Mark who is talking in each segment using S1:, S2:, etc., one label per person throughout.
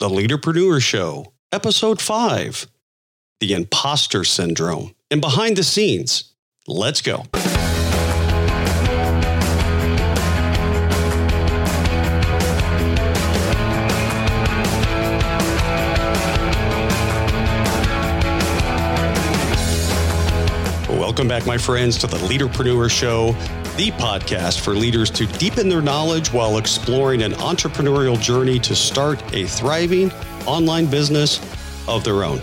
S1: The Leaderpreneur Show, Episode 5 The Imposter Syndrome. And behind the scenes, let's go. Welcome back, my friends, to the Leaderpreneur Show, the podcast for leaders to deepen their knowledge while exploring an entrepreneurial journey to start a thriving online business of their own.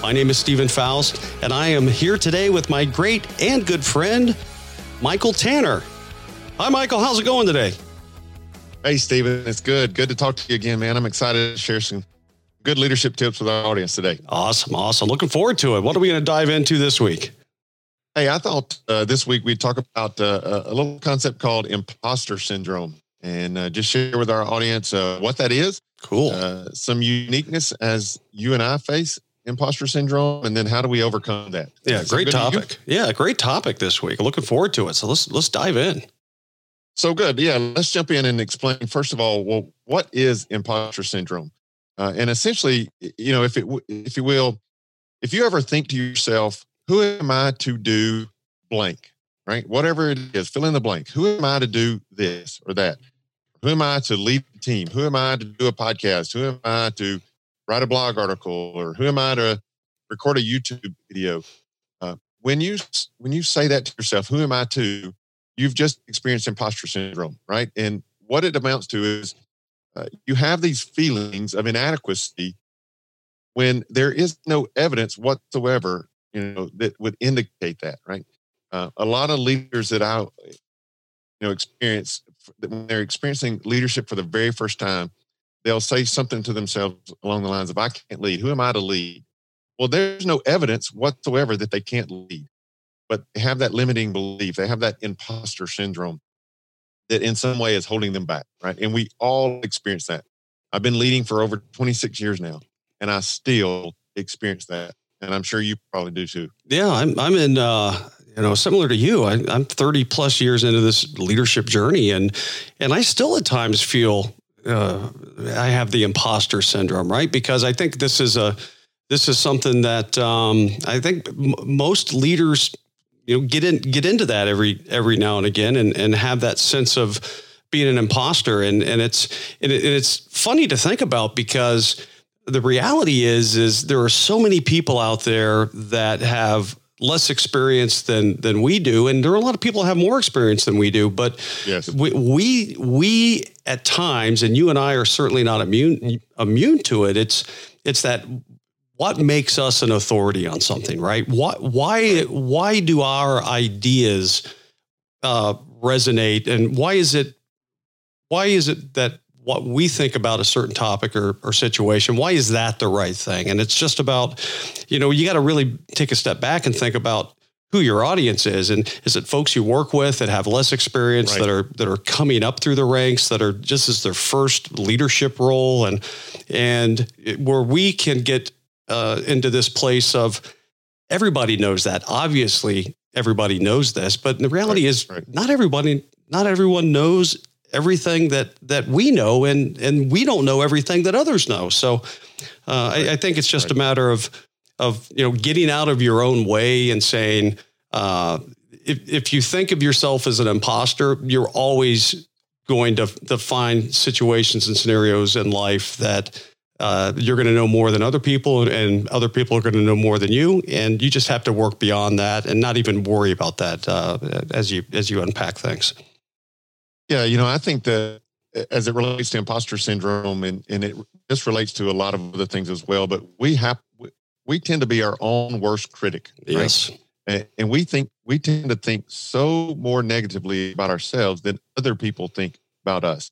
S1: My name is Steven Faust, and I am here today with my great and good friend, Michael Tanner. Hi, Michael. How's it going today?
S2: Hey, Steven. It's good. Good to talk to you again, man. I'm excited to share some good leadership tips with our audience today.
S1: Awesome. Awesome. Looking forward to it. What are we going to dive into this week?
S2: Hey, I thought uh, this week we'd talk about uh, a little concept called imposter syndrome and uh, just share with our audience uh, what that is.
S1: Cool.
S2: Uh, some uniqueness as you and I face imposter syndrome, and then how do we overcome that?
S1: Yeah, great topic. Yeah, great topic this week. Looking forward to it. So let's let's dive in.
S2: So good. Yeah, let's jump in and explain first of all. Well, what is imposter syndrome? Uh, and essentially, you know, if it if you will, if you ever think to yourself, who am I to do blank, right? Whatever it is, fill in the blank. Who am I to do this or that? Who am I to lead the team? Who am I to do a podcast? Who am I to write a blog article? Or who am I to record a YouTube video? Uh, when you when you say that to yourself, who am I to? You've just experienced imposter syndrome, right? And what it amounts to is uh, you have these feelings of inadequacy when there is no evidence whatsoever you know, that would indicate that, right? Uh, a lot of leaders that I, you know, experience when they're experiencing leadership for the very first time, they'll say something to themselves along the lines of, "I can't lead. Who am I to lead?" Well, there's no evidence whatsoever that they can't lead, but they have that limiting belief. They have that imposter syndrome that in some way is holding them back, right? And we all experience that. I've been leading for over 26 years now, and I still experience that and I'm sure you probably do too.
S1: Yeah, I'm. I'm in. Uh, you know, similar to you, I, I'm 30 plus years into this leadership journey, and and I still at times feel uh, I have the imposter syndrome, right? Because I think this is a this is something that um, I think m- most leaders, you know, get in get into that every every now and again, and and have that sense of being an imposter, and and it's and, it, and it's funny to think about because the reality is is there are so many people out there that have less experience than than we do. And there are a lot of people have more experience than we do but yes. we, we we at times and you and I are certainly not immune immune to it. It's it's that what makes us an authority on something right? What why why do our ideas uh, resonate? And why is it why is it that what we think about a certain topic or, or situation. Why is that the right thing? And it's just about, you know, you got to really take a step back and think about who your audience is and is it folks you work with that have less experience right. that are that are coming up through the ranks that are just as their first leadership role and and where we can get uh, into this place of everybody knows that obviously everybody knows this but the reality right. is right. not everybody not everyone knows everything that that we know, and and we don't know everything that others know. So uh, I, I, think it's just right. a matter of of you know getting out of your own way and saying uh, if if you think of yourself as an imposter, you're always going to to find situations and scenarios in life that. Uh, you're going to know more than other people, and other people are going to know more than you, and you just have to work beyond that, and not even worry about that uh, as you as you unpack things.
S2: Yeah, you know, I think that as it relates to imposter syndrome, and and it this relates to a lot of other things as well. But we have we tend to be our own worst critic.
S1: Yes.
S2: Right? And, and we think we tend to think so more negatively about ourselves than other people think about us.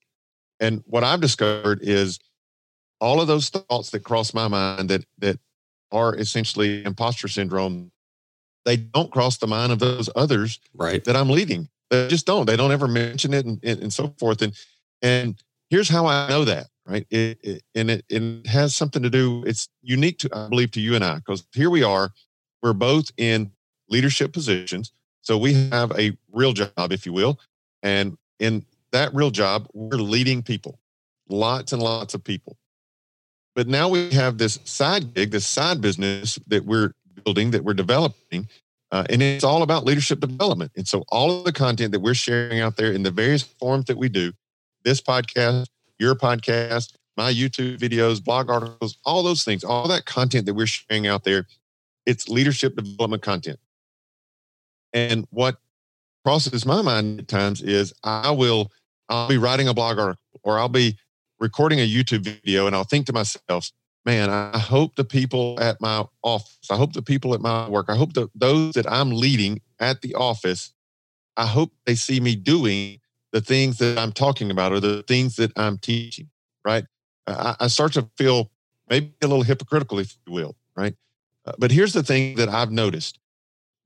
S2: And what I've discovered is all of those thoughts that cross my mind that that are essentially imposter syndrome, they don't cross the mind of those others
S1: right.
S2: that I'm leading. They just don't. They don't ever mention it and, and, and so forth. And and here's how I know that, right? It, it, and it, it has something to do. It's unique to I believe to you and I because here we are. We're both in leadership positions, so we have a real job, if you will, and in that real job, we're leading people, lots and lots of people. But now we have this side gig, this side business that we're building, that we're developing. Uh, and it's all about leadership development. And so all of the content that we're sharing out there in the various forms that we do, this podcast, your podcast, my YouTube videos, blog articles, all those things, all that content that we're sharing out there, it's leadership development content. And what crosses my mind at times is I will, I'll be writing a blog article or I'll be recording a YouTube video and I'll think to myself, man, I hope the people at my office, I hope the people at my work, I hope that those that I'm leading at the office, I hope they see me doing the things that I'm talking about or the things that I'm teaching, right? I, I start to feel maybe a little hypocritical, if you will, right? Uh, but here's the thing that I've noticed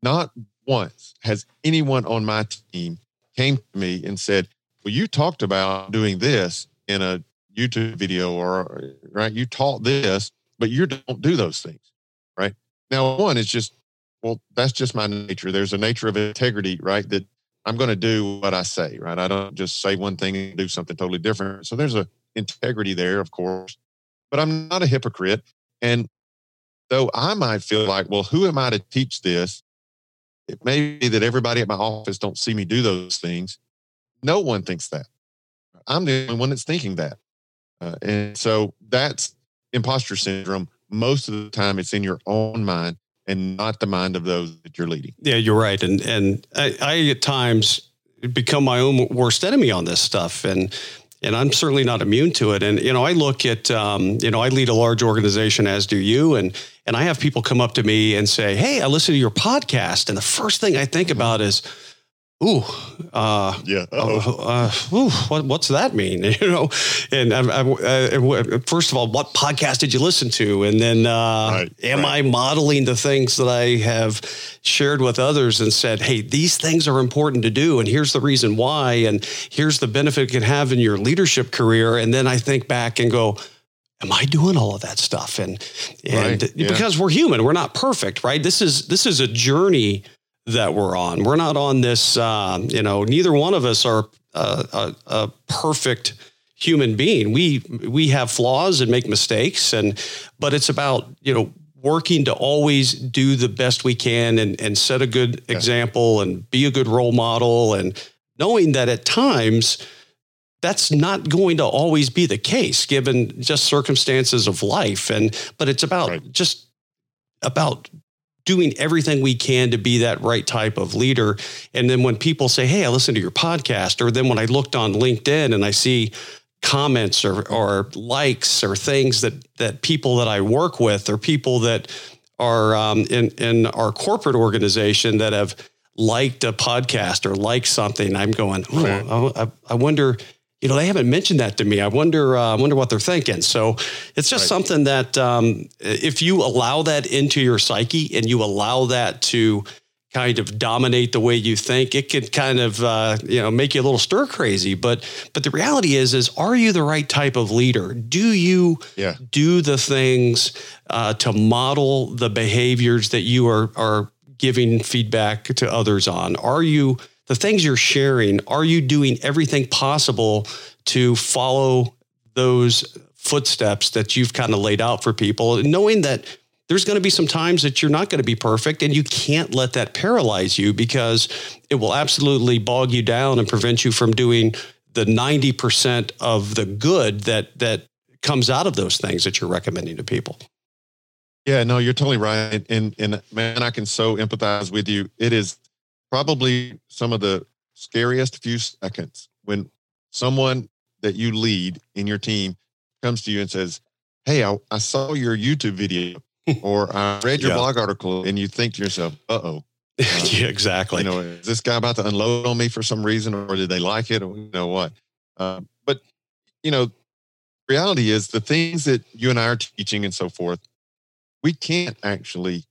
S2: not once has anyone on my team came to me and said, well, you talked about doing this in a YouTube video or right, you taught this, but you don't do those things, right? Now, one is just, well, that's just my nature. There's a nature of integrity, right? That I'm going to do what I say, right? I don't just say one thing and do something totally different. So there's a integrity there, of course, but I'm not a hypocrite. And though I might feel like, well, who am I to teach this? It may be that everybody at my office don't see me do those things. No one thinks that. I'm the only one that's thinking that. Uh, and so that's imposter syndrome. Most of the time, it's in your own mind and not the mind of those that you're leading.
S1: Yeah, you're right. And and I, I at times become my own worst enemy on this stuff. And and I'm certainly not immune to it. And you know, I look at um, you know, I lead a large organization, as do you, and and I have people come up to me and say, "Hey, I listen to your podcast," and the first thing I think about is ooh, uh,
S2: yeah,
S1: uh, uh, ooh, what, what's that mean? You know, and I, I, uh, first of all, what podcast did you listen to? And then, uh, right, am right. I modeling the things that I have shared with others and said, hey, these things are important to do, and here's the reason why, and here's the benefit it can have in your leadership career. And then I think back and go, am I doing all of that stuff? And and right, yeah. because we're human, we're not perfect, right? This is this is a journey that we're on. We're not on this, uh, you know, neither one of us are a, a, a, perfect human being. We we have flaws and make mistakes, and but it's about you know working to always do the best we can and and set a good yeah. example and be a good role model, and knowing that at times that's not going to always be the case given just circumstances of life and but it's about right. just about doing everything we can to be that right type of leader. And then when people say, Hey, I listened to your podcast, or then when I looked on LinkedIn and I see comments or, or likes or things that, that people that I work with or people that are um, in, in our corporate organization that have liked a podcast or liked something, I'm going, oh, I, I wonder you know, they haven't mentioned that to me. I wonder, uh, I wonder what they're thinking. So it's just right. something that um, if you allow that into your psyche and you allow that to kind of dominate the way you think, it can kind of uh, you know make you a little stir crazy. But but the reality is, is are you the right type of leader? Do you yeah. do the things uh, to model the behaviors that you are are giving feedback to others on? Are you the things you're sharing, are you doing everything possible to follow those footsteps that you've kind of laid out for people, knowing that there's going to be some times that you're not going to be perfect and you can't let that paralyze you because it will absolutely bog you down and prevent you from doing the 90% of the good that that comes out of those things that you're recommending to people.
S2: Yeah, no, you're totally right. And and man, I can so empathize with you. It is probably some of the scariest few seconds when someone that you lead in your team comes to you and says, Hey, I, I saw your YouTube video or I read your yeah. blog article, and you think to yourself, uh oh.
S1: Yeah, exactly.
S2: You know, is this guy about to unload on me for some reason, or did they like it, or you know what? Uh, but you know, reality is the things that you and I are teaching and so forth, we can't actually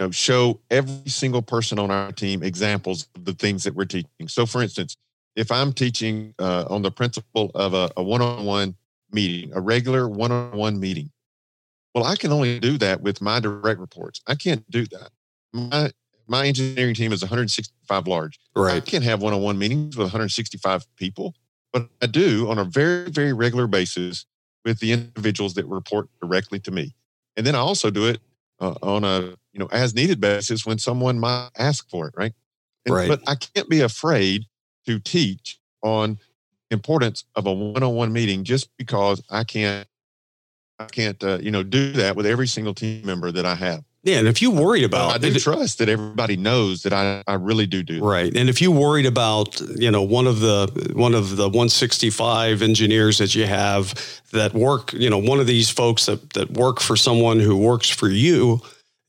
S2: know, show every single person on our team examples of the things that we're teaching. So, for instance, if I'm teaching uh, on the principle of a, a one-on-one meeting, a regular one-on-one meeting, well, I can only do that with my direct reports. I can't do that. My my engineering team is 165 large.
S1: Right. I
S2: can't have one-on-one meetings with 165 people, but I do on a very very regular basis with the individuals that report directly to me. And then I also do it uh, on a you know as needed basis when someone might ask for it, right? And,
S1: right.
S2: But I can't be afraid to teach on importance of a one-on-one meeting just because I can't I can't uh, you know do that with every single team member that I have.
S1: Yeah, and if you worried about,
S2: I do trust that everybody knows that I, I really do do.
S1: Right, and if you worried about, you know, one of the one of the 165 engineers that you have that work, you know, one of these folks that that work for someone who works for you,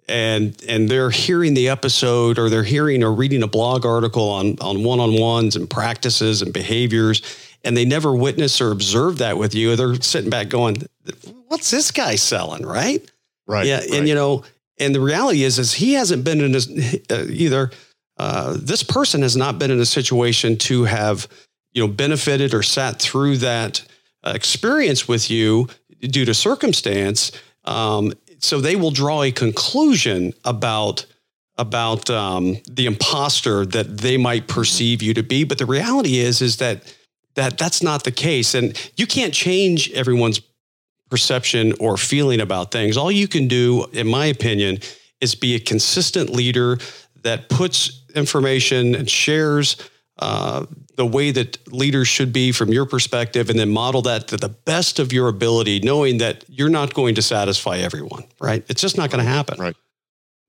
S1: and and they're hearing the episode or they're hearing or reading a blog article on on one on ones and practices and behaviors, and they never witness or observe that with you, they're sitting back going, "What's this guy selling?" Right.
S2: Right.
S1: Yeah,
S2: right.
S1: and you know, and the reality is, is he hasn't been in a, uh, either. Uh, this person has not been in a situation to have, you know, benefited or sat through that uh, experience with you due to circumstance. Um, so they will draw a conclusion about about um, the imposter that they might perceive you to be. But the reality is, is that that that's not the case, and you can't change everyone's perception or feeling about things. All you can do, in my opinion, is be a consistent leader that puts information and shares uh, the way that leaders should be from your perspective, and then model that to the best of your ability, knowing that you're not going to satisfy everyone. Right? It's just not going to happen.
S2: Right.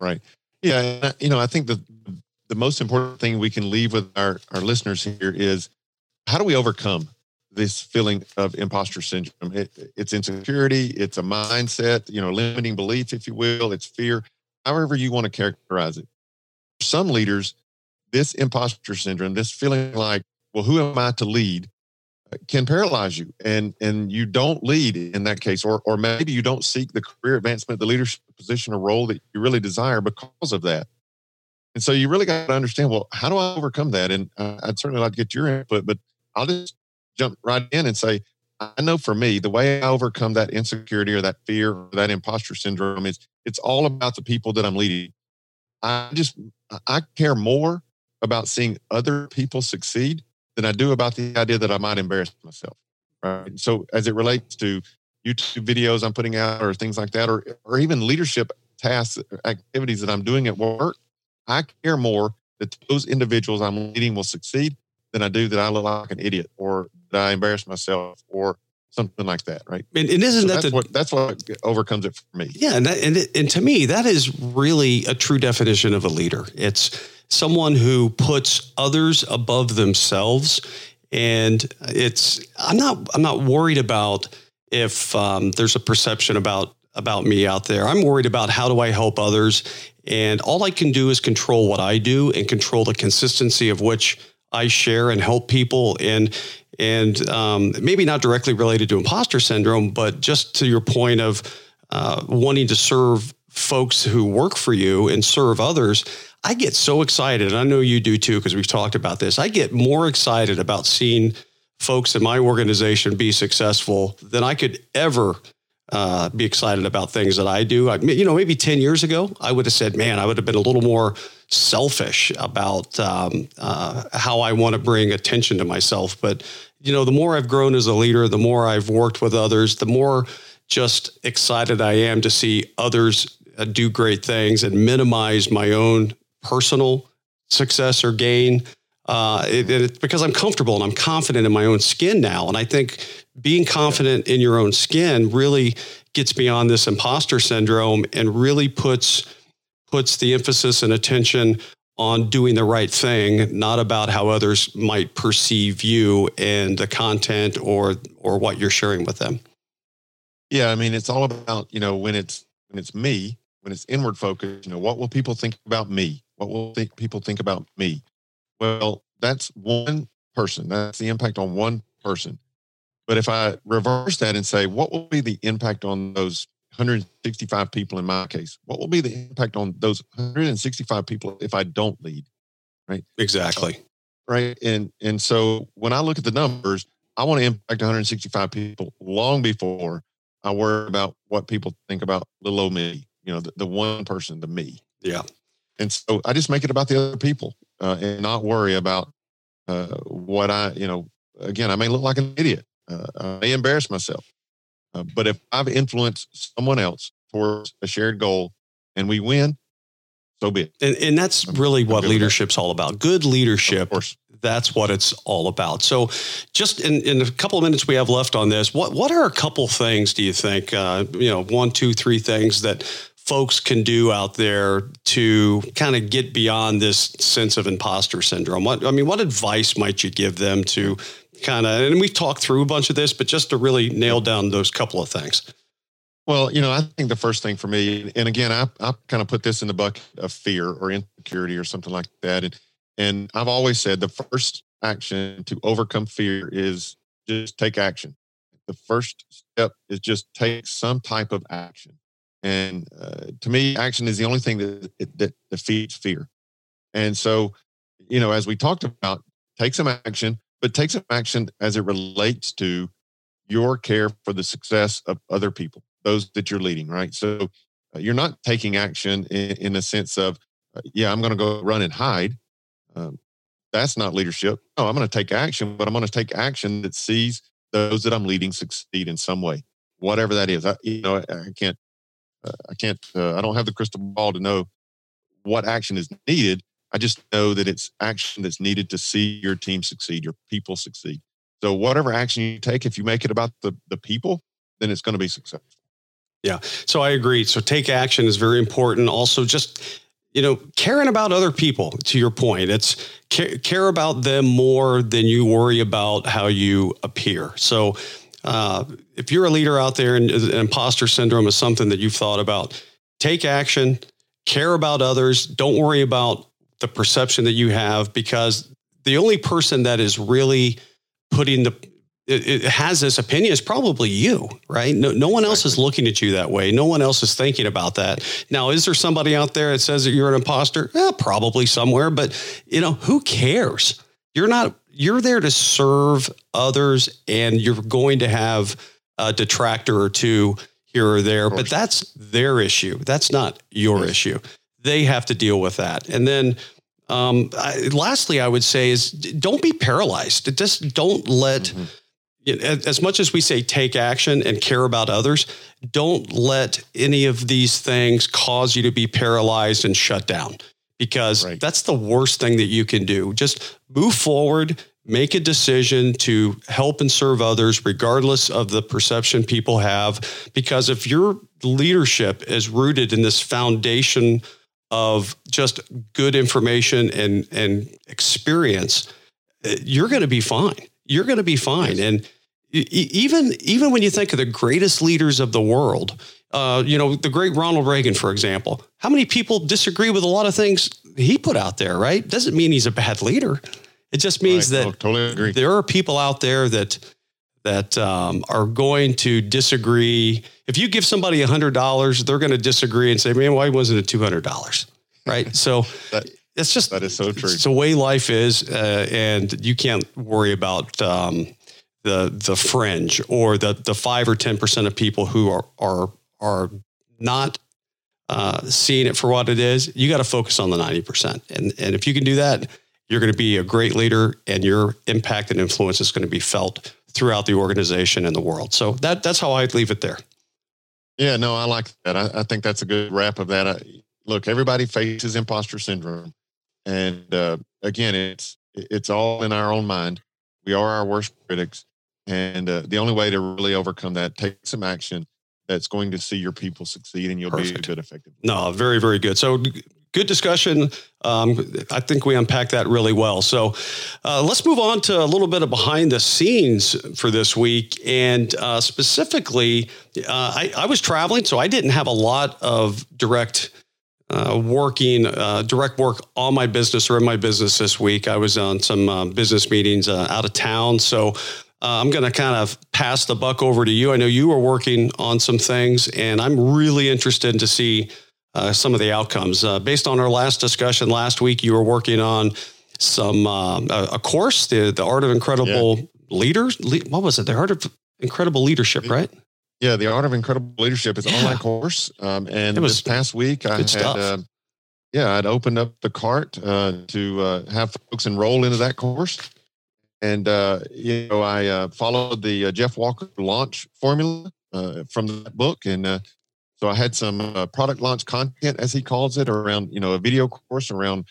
S2: Right. Yeah. You know, I think the the most important thing we can leave with our our listeners here is how do we overcome this feeling of imposter syndrome. It, it's insecurity, it's a mindset, you know, limiting belief, if you will, it's fear, however you want to characterize it. some leaders, this imposter syndrome, this feeling like, well, who am I to lead, can paralyze you, and and you don't lead in that case, or or maybe you don't seek the career advancement, the leadership position or role that you really desire because of that. And so you really got to understand, well, how do I overcome that? And uh, I'd certainly like to get your input, but I'll just jump right in and say, I know for me, the way I overcome that insecurity or that fear or that imposter syndrome is it's all about the people that I'm leading. I just, I care more about seeing other people succeed than I do about the idea that I might embarrass myself. Right. So as it relates to YouTube videos I'm putting out or things like that, or, or even leadership tasks, activities that I'm doing at work, I care more that those individuals I'm leading will succeed than I do that I look like an idiot or that I embarrass myself or something like that, right?
S1: And, and isn't
S2: so
S1: that
S2: that's
S1: the,
S2: what that's what overcomes it for me?
S1: Yeah, and that, and, it, and to me, that is really a true definition of a leader. It's someone who puts others above themselves, and it's I'm not I'm not worried about if um, there's a perception about about me out there. I'm worried about how do I help others, and all I can do is control what I do and control the consistency of which I share and help people and and um, maybe not directly related to imposter syndrome, but just to your point of uh, wanting to serve folks who work for you and serve others. I get so excited. And I know you do too, because we've talked about this. I get more excited about seeing folks in my organization be successful than I could ever uh, be excited about things that I do. I, you know, maybe 10 years ago, I would have said, man, I would have been a little more selfish about um, uh, how I want to bring attention to myself. But, you know, the more I've grown as a leader, the more I've worked with others, the more just excited I am to see others uh, do great things and minimize my own personal success or gain. Uh, it, it's because I'm comfortable and I'm confident in my own skin now. And I think being confident in your own skin really gets beyond this imposter syndrome and really puts puts the emphasis and attention on doing the right thing, not about how others might perceive you and the content or or what you're sharing with them.
S2: Yeah, I mean, it's all about you know when it's when it's me, when it's inward focused. You know, what will people think about me? What will think people think about me? Well, that's one person. That's the impact on one person. But if I reverse that and say, what will be the impact on those 165 people in my case? What will be the impact on those 165 people if I don't lead? Right.
S1: Exactly.
S2: Right. And and so when I look at the numbers, I want to impact 165 people long before I worry about what people think about little old me. You know, the, the one person, the me.
S1: Yeah.
S2: And so I just make it about the other people uh, and not worry about uh, what I, you know, again, I may look like an idiot. Uh, I may embarrass myself. Uh, but if I've influenced someone else towards a shared goal and we win, so be it.
S1: And, and that's really what leadership's all about. Good leadership. That's what it's all about. So, just in, in a couple of minutes we have left on this, what what are a couple things do you think? Uh, you know, one, two, three things that folks can do out there to kind of get beyond this sense of imposter syndrome? What I mean, what advice might you give them to kind of? And we've talked through a bunch of this, but just to really nail down those couple of things.
S2: Well, you know, I think the first thing for me, and again, I, I kind of put this in the bucket of fear or insecurity or something like that. And, and I've always said the first action to overcome fear is just take action. The first step is just take some type of action. And uh, to me, action is the only thing that, that defeats fear. And so, you know, as we talked about, take some action, but take some action as it relates to your care for the success of other people those that you're leading, right? So uh, you're not taking action in, in a sense of, uh, yeah, I'm going to go run and hide. Um, that's not leadership. No, I'm going to take action, but I'm going to take action that sees those that I'm leading succeed in some way, whatever that is. I, you know, I, I can't, uh, I can't, uh, I don't have the crystal ball to know what action is needed. I just know that it's action that's needed to see your team succeed, your people succeed. So whatever action you take, if you make it about the, the people, then it's going to be successful.
S1: Yeah. So I agree. So take action is very important. Also, just you know, caring about other people. To your point, it's care, care about them more than you worry about how you appear. So, uh, if you're a leader out there and imposter syndrome is something that you've thought about, take action. Care about others. Don't worry about the perception that you have because the only person that is really putting the it, it, has this opinion is probably you, right? No, no one else is looking at you that way. No one else is thinking about that. Now, is there somebody out there that says that you're an imposter? Eh, probably somewhere, but you know, who cares? You're not, you're there to serve others and you're going to have a detractor or two here or there, but that's their issue. That's not your yes. issue. They have to deal with that. And then, um, I, lastly, I would say is don't be paralyzed. Just don't let, mm-hmm as much as we say take action and care about others, don't let any of these things cause you to be paralyzed and shut down because right. that's the worst thing that you can do. Just move forward, make a decision to help and serve others, regardless of the perception people have. Because if your leadership is rooted in this foundation of just good information and, and experience, eh, you're going to be fine you're going to be fine. And even even when you think of the greatest leaders of the world, uh, you know, the great Ronald Reagan, for example, how many people disagree with a lot of things he put out there? Right? Doesn't mean he's a bad leader. It just means right. that oh,
S2: totally agree.
S1: there are people out there that that um, are going to disagree. If you give somebody a hundred dollars, they're going to disagree and say, "Man, why wasn't it two hundred dollars?" Right? So. that, it's just
S2: that is so true.
S1: It's the way life is, uh, and you can't worry about um, the the fringe or the the five or ten percent of people who are are are not uh, seeing it for what it is. You got to focus on the ninety percent, and and if you can do that, you're going to be a great leader, and your impact and influence is going to be felt throughout the organization and the world. So that that's how I'd leave it there.
S2: Yeah, no, I like that. I, I think that's a good wrap of that. I, look, everybody faces imposter syndrome. And uh, again, it's it's all in our own mind. We are our worst critics, and uh, the only way to really overcome that, take some action that's going to see your people succeed, and you'll Perfect. be a good effective.
S1: No, very very good. So good discussion. Um, I think we unpacked that really well. So uh, let's move on to a little bit of behind the scenes for this week. And uh, specifically, uh, I, I, was traveling, so I didn't have a lot of direct uh, working uh, direct work on my business or in my business this week. I was on some uh, business meetings uh, out of town, so uh, I'm going to kind of pass the buck over to you. I know you are working on some things, and I'm really interested to see uh, some of the outcomes. based on our last discussion last week, you were working on some a, a, course, the the Art of Incredible yeah. Leaders. Le- what was it? The Art of Incredible Leadership, right?
S2: Yeah, the Art of Incredible Leadership is yeah. online course, um, and was, this past week I had, uh, yeah, I'd opened up the cart uh, to uh, have folks enroll into that course, and uh, you know I uh, followed the uh, Jeff Walker launch formula, uh, from that book, and uh, so I had some uh, product launch content, as he calls it, around you know a video course around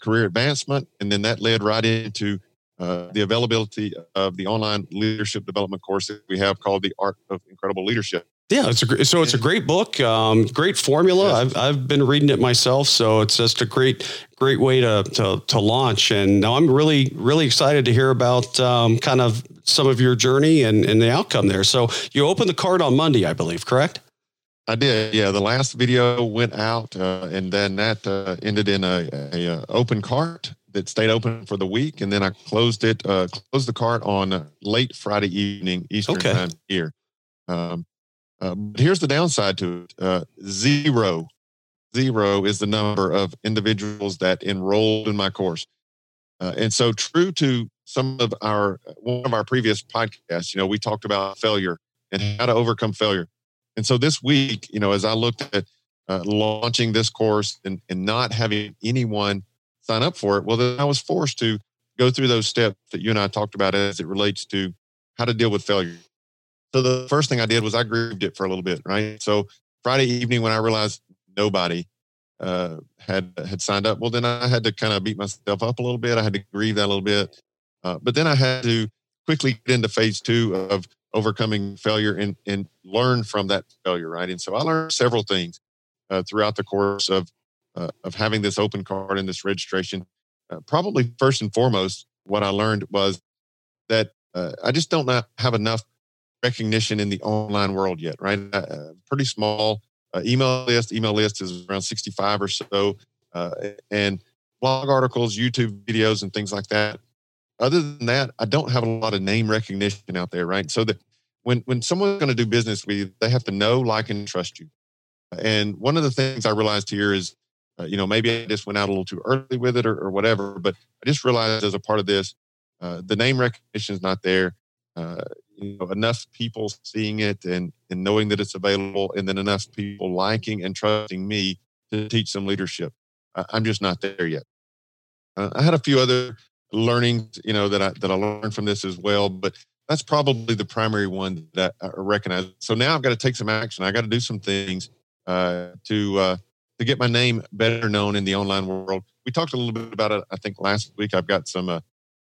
S2: career advancement, and then that led right into the availability of the online leadership development course that we have called the Art of Incredible Leadership.
S1: Yeah, it's a so it's a great book, um, great formula. I've I've been reading it myself, so it's just a great great way to to, to launch. And now I'm really really excited to hear about um, kind of some of your journey and and the outcome there. So you opened the card on Monday, I believe, correct?
S2: I did. Yeah, the last video went out, uh, and then that uh, ended in a, a, a, uh, open cart that stayed open for the week, and then I closed it, uh, closed the cart on late Friday evening Eastern okay. time here. Um, uh, but here's the downside to it: zero, zero is the number of individuals that enrolled in my course, and so true to some of our one of our previous podcasts, you know, we talked about failure and how to overcome failure. And so this week, you know, as I looked at uh, launching this course and, and not having anyone sign up for it, well, then I was forced to go through those steps that you and I talked about as it relates to how to deal with failure. So the first thing I did was I grieved it for a little bit, right? So Friday evening when I realized nobody uh, had had signed up, well, then I had to kind of beat myself up a little bit. I had to grieve that a little bit, uh, but then I had to quickly get into phase two of overcoming failure and, and learn from that failure, right? And so I learned several things uh, throughout the course of uh, of having this open card and this registration. Uh, probably first and foremost, what I learned was that uh, I just don't have enough recognition in the online world yet, right? Uh, pretty small uh, email list. Email list is around 65 or so, and blog articles, YouTube videos, and things like that other than that, I don't have a lot of name recognition out there, right? So that when when someone's going to do business with you, they have to know, like, and trust you. And one of the things I realized here is, uh, you know, maybe I just went out a little too early with it or, or whatever, but I just realized as a part of this, uh, the name recognition is not there. Uh, you know, enough people seeing it and and knowing that it's available, and then enough people liking and trusting me to teach some leadership. I, I'm just not there yet. Uh, I had a few other learnings, you know, that I that I learned from this as well. But that's probably the primary one that I recognize. So now I've got to take some action. I got to do some things uh, to uh, to get my name better known in the online world. We talked a little bit about it. I think last week I've got some uh,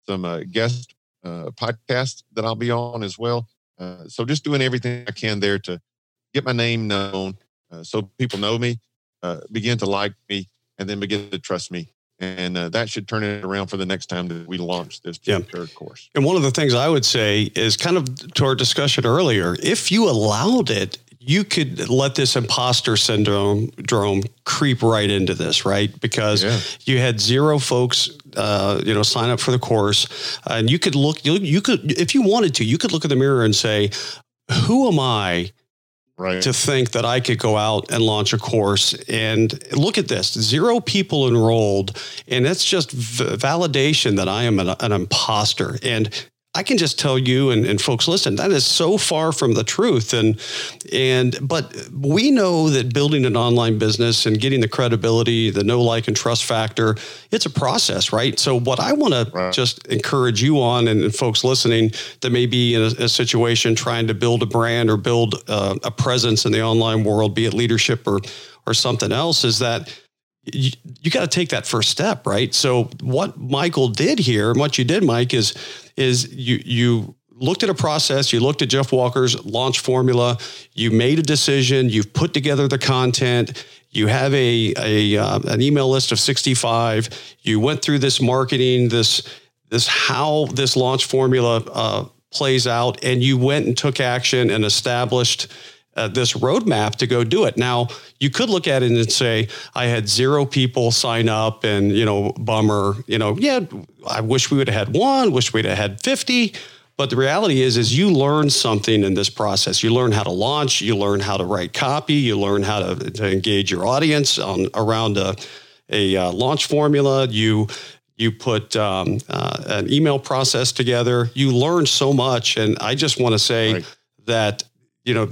S2: some uh, guest uh, podcasts that I'll be on as well. Uh, so just doing everything I can there to get my name known, uh, so people know me, uh, begin to like me, and then begin to trust me and uh, that should turn it around for the next time that we launch this yeah. third course.
S1: And one of the things I would say is kind of to our discussion earlier, if you allowed it, you could let this imposter syndrome creep right into this, right? Because yeah. you had zero folks, uh, you know, sign up for the course, and you could look, you, you could, if you wanted to, you could look in the mirror and say, "Who am I right. to think that I could go out and launch a course. And look at this zero people enrolled. And that's just v- validation that I am an, an imposter. And I can just tell you and, and folks listen, that is so far from the truth. And and but we know that building an online business and getting the credibility, the know, like, and trust factor, it's a process, right? So what I want right. to just encourage you on and, and, folks listening that may be in a, a, situation trying to build a brand or build uh, a presence in the online world, be it leadership or or something else, is that you, you got to take that first step, right? So what Michael did here, and what you did, Mike, is is you you looked at a process, you looked at Jeff Walker's launch formula, you made a decision, you've put together the content, you have a, a uh, an email list of 65, you went through this marketing, this this how this launch formula uh, plays out, and you went and took action and established uh, this roadmap to go do it. Now, you could look at it and say, I had zero people sign up and, you know, bummer, you know, yeah, I wish we would have had one, wish we'd have had 50. But the reality is, is you learn something in this process. You learn how to launch, you learn how to write copy, you learn how to, to engage your audience on around a, a uh, launch formula. You you put um, uh, an email process together. You learn so much, and I just want to say right. that you know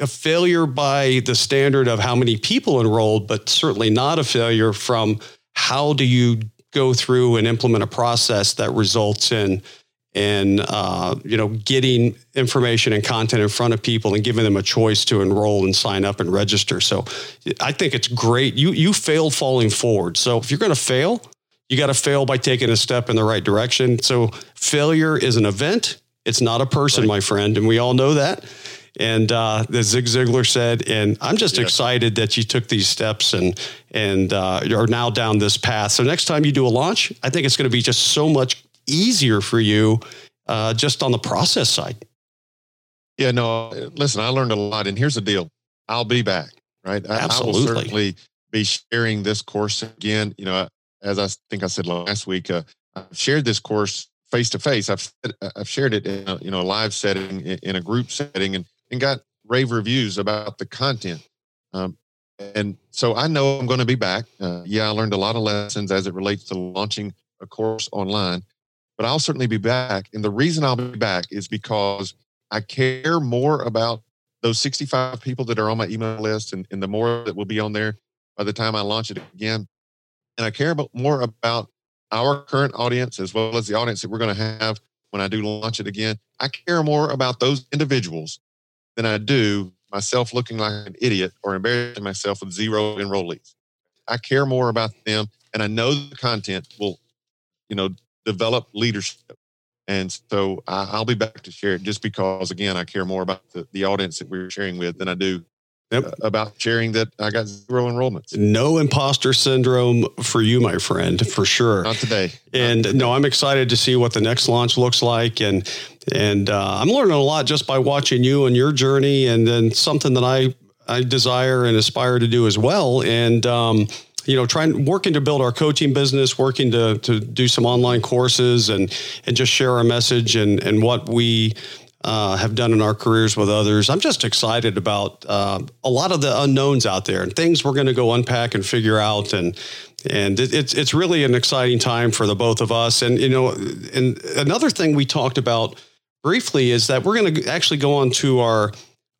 S1: a failure by the standard of how many people enrolled, but certainly not a failure from how do you go through and implement a process that results in and uh, you know getting information and content in front of people and giving them a choice to enroll and sign up and register. So I think it's great. You you failed falling forward. So if you're going to fail, you got to fail by taking a step in the right direction. So failure is an event. It's not a person, right. my friend, and we all know that. And uh, as Zig Ziglar said, and I'm just excited that you took these steps and and uh, are now down this path. So next time you do a launch, I think it's going to be just so much easier for you, uh, just on the process side.
S2: Yeah, no. Listen, I learned a lot, and here's the deal: I'll be back. Right,
S1: Absolutely.
S2: I, will certainly be sharing this course again. You know, as I think I said last week, uh, I've shared this course face to face. I've I've shared it in a, you know a live setting in a group setting, and and got rave reviews about the content. Um, and so I know I'm going to be back. Uh, yeah, I learned a lot of lessons as it relates to launching a course online, but I'll certainly be back. And the reason I'll be back is because I care more about those 65 people that are on my email list and, and the more that will be on there by the time I launch it again. And I care about more about our current audience as well as the audience that we're going to have when I do launch it again. I care more about those individuals than I do myself looking like an idiot or embarrassing myself with zero enrollees. I care more about them and I know the content will, you know, develop leadership. And so I, will be back to share it just because, again, I care more about the, the audience that we're sharing with than I do. Uh, about sharing that I got zero enrollments.
S1: No imposter syndrome for you, my friend, for sure.
S2: Not today.
S1: And
S2: Not today.
S1: no, I'm excited to see what the next launch looks like, and and uh, I'm learning a lot just by watching you and your journey, and then something that I I desire and aspire to do as well, and. Um, you know, trying working to build our coaching business, working to to do some online courses and and just share our message and and what we uh, have done in our careers with others. I'm just excited about uh, a lot of the unknowns out there and things we're going to go unpack and figure out. And and it, it's it's really an exciting time for the both of us. And you know, and another thing we talked about briefly is that we're going to actually go on to our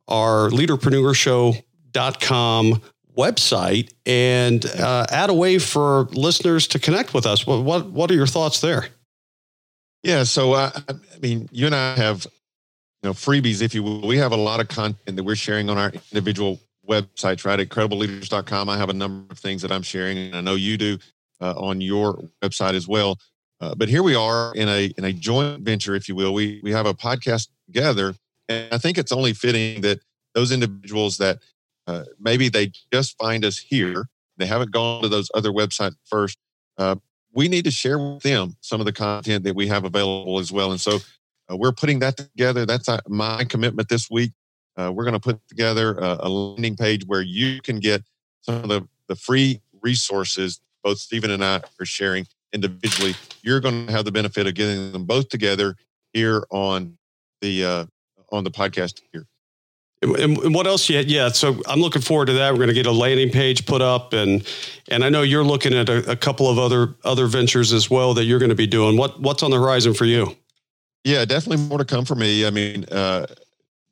S1: our leaderpreneurshow.com website and uh, add a way for listeners to connect with us. What what, what are your thoughts there?
S2: Yeah, so uh, I mean, you and I have you know freebies if you will we have a lot of content that we're sharing on our individual websites right at credibleleaders.com i have a number of things that i'm sharing and i know you do uh, on your website as well uh, but here we are in a in a joint venture if you will we we have a podcast together and i think it's only fitting that those individuals that uh, maybe they just find us here they haven't gone to those other websites first uh, we need to share with them some of the content that we have available as well and so uh, we're putting that together. That's uh, my commitment this week. Uh, we're going to put together a, a, landing page where you can get some of the, the free resources both Steven and I are sharing individually. You're going to have the benefit of getting them both together here on the uh, on the podcast here.
S1: And what else yet? Yeah, so I'm looking forward to that. We're going to get a landing page put up, and and I know you're looking at a, a couple of other other ventures as well that you're going to be doing. What what's on the horizon for you?
S2: Yeah, definitely more to come for me. I mean, uh,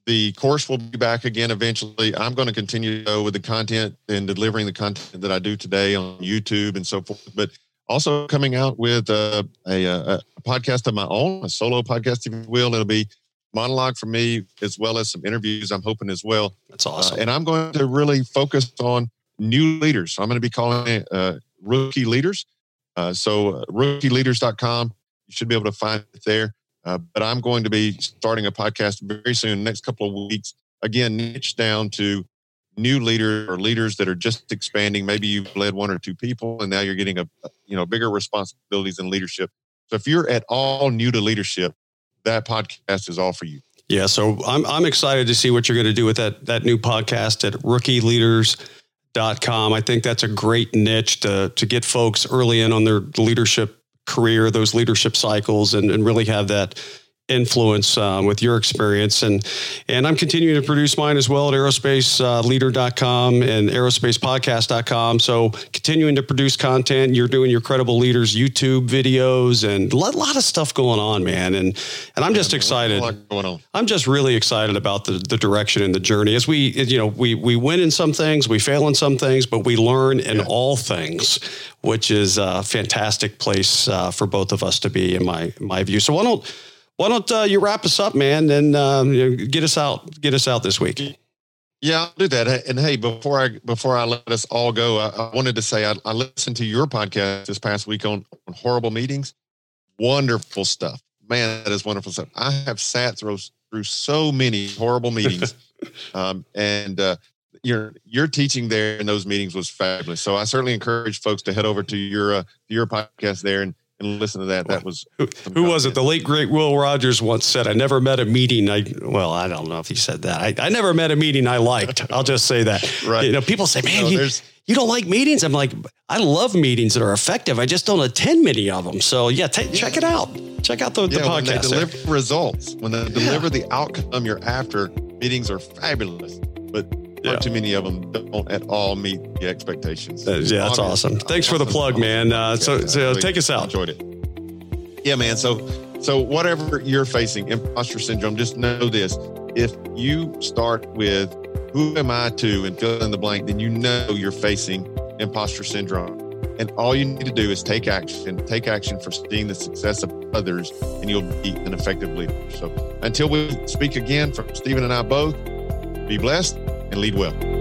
S2: the course will be back again eventually. I'm going to continue to go with the content and delivering the content that I do today on YouTube and so forth. But also coming out with uh, a, a, a, podcast of my own, a solo podcast, if you will. It'll be monologue for me as well as some interviews. I'm hoping as well.
S1: That's awesome.
S2: Uh, and I'm going to really focus on new leaders. So I'm going to be calling it uh, rookie leaders. Uh, so uh, rookieleaders.com. You should be able to find it there. Uh, but I'm going to be starting a podcast very soon, next couple of weeks. Again, niche down to new leaders or leaders that are just expanding. Maybe you've led one or two people, and now you're getting a you know bigger responsibilities in leadership. So if you're at all new to leadership, that podcast is all for you.
S1: Yeah, so I'm I'm excited to see what you're going to do with that that new podcast at rookieleaders.com. I think that's a great niche to to get folks early in on their leadership career, those leadership cycles, and, and really have that influence um, with your experience. And and I'm continuing to produce mine as well at aerospaceleader.com and aerospacepodcast.com so continuing to produce content. You're doing your credible leaders YouTube videos and a lot, of stuff going on man. And and I'm just excited. I'm just really excited about the the direction and the journey. As we you know we we win in some things we fail in some things but we learn in yeah. all things which is a fantastic place uh, for both of us to be in my my view. So why don't why don't uh, you wrap us up, man, and um, you know, get us out, get us out this week.
S2: Yeah, I'll do that. And hey, before I before I let us all go, I, I wanted to say I, I, listened to your podcast this past week on, on horrible meetings. Wonderful stuff, man. That is wonderful stuff. I have sat through through so many horrible meetings, um, and uh, your your teaching there in those meetings was fabulous. So I certainly encourage folks to head over to your uh, your podcast there and and listen to that. That was
S1: who, who was it? The late great Will Rogers once said, "I never met a meeting. I well, I don't know if he said that. I, I never met a meeting I liked. I'll just say that.
S2: right.
S1: You know, people say, "Man, you, you don't like meetings." I'm like, I love meetings that are effective. I just don't attend many of them. So yeah, t- check it out. Check out the, yeah, the podcast.
S2: When they deliver results, when they deliver yeah. the outcome you're after, meetings are fabulous. But yeah. too many of them don't at all meet the expectations.
S1: Uh, yeah, that's awesome. Thanks awesome. for the plug, man. Uh, so, so take us out.
S2: Enjoyed it. Yeah, man. So, so whatever you're facing, imposter syndrome, just know this: if you start with "Who am I to?" and fill in the blank, then you know you're facing imposter syndrome. And all you need to do is take action, take action for seeing the success of others, and you'll be an effective leader. So until we speak again from Steven and I both, be blessed and lead well.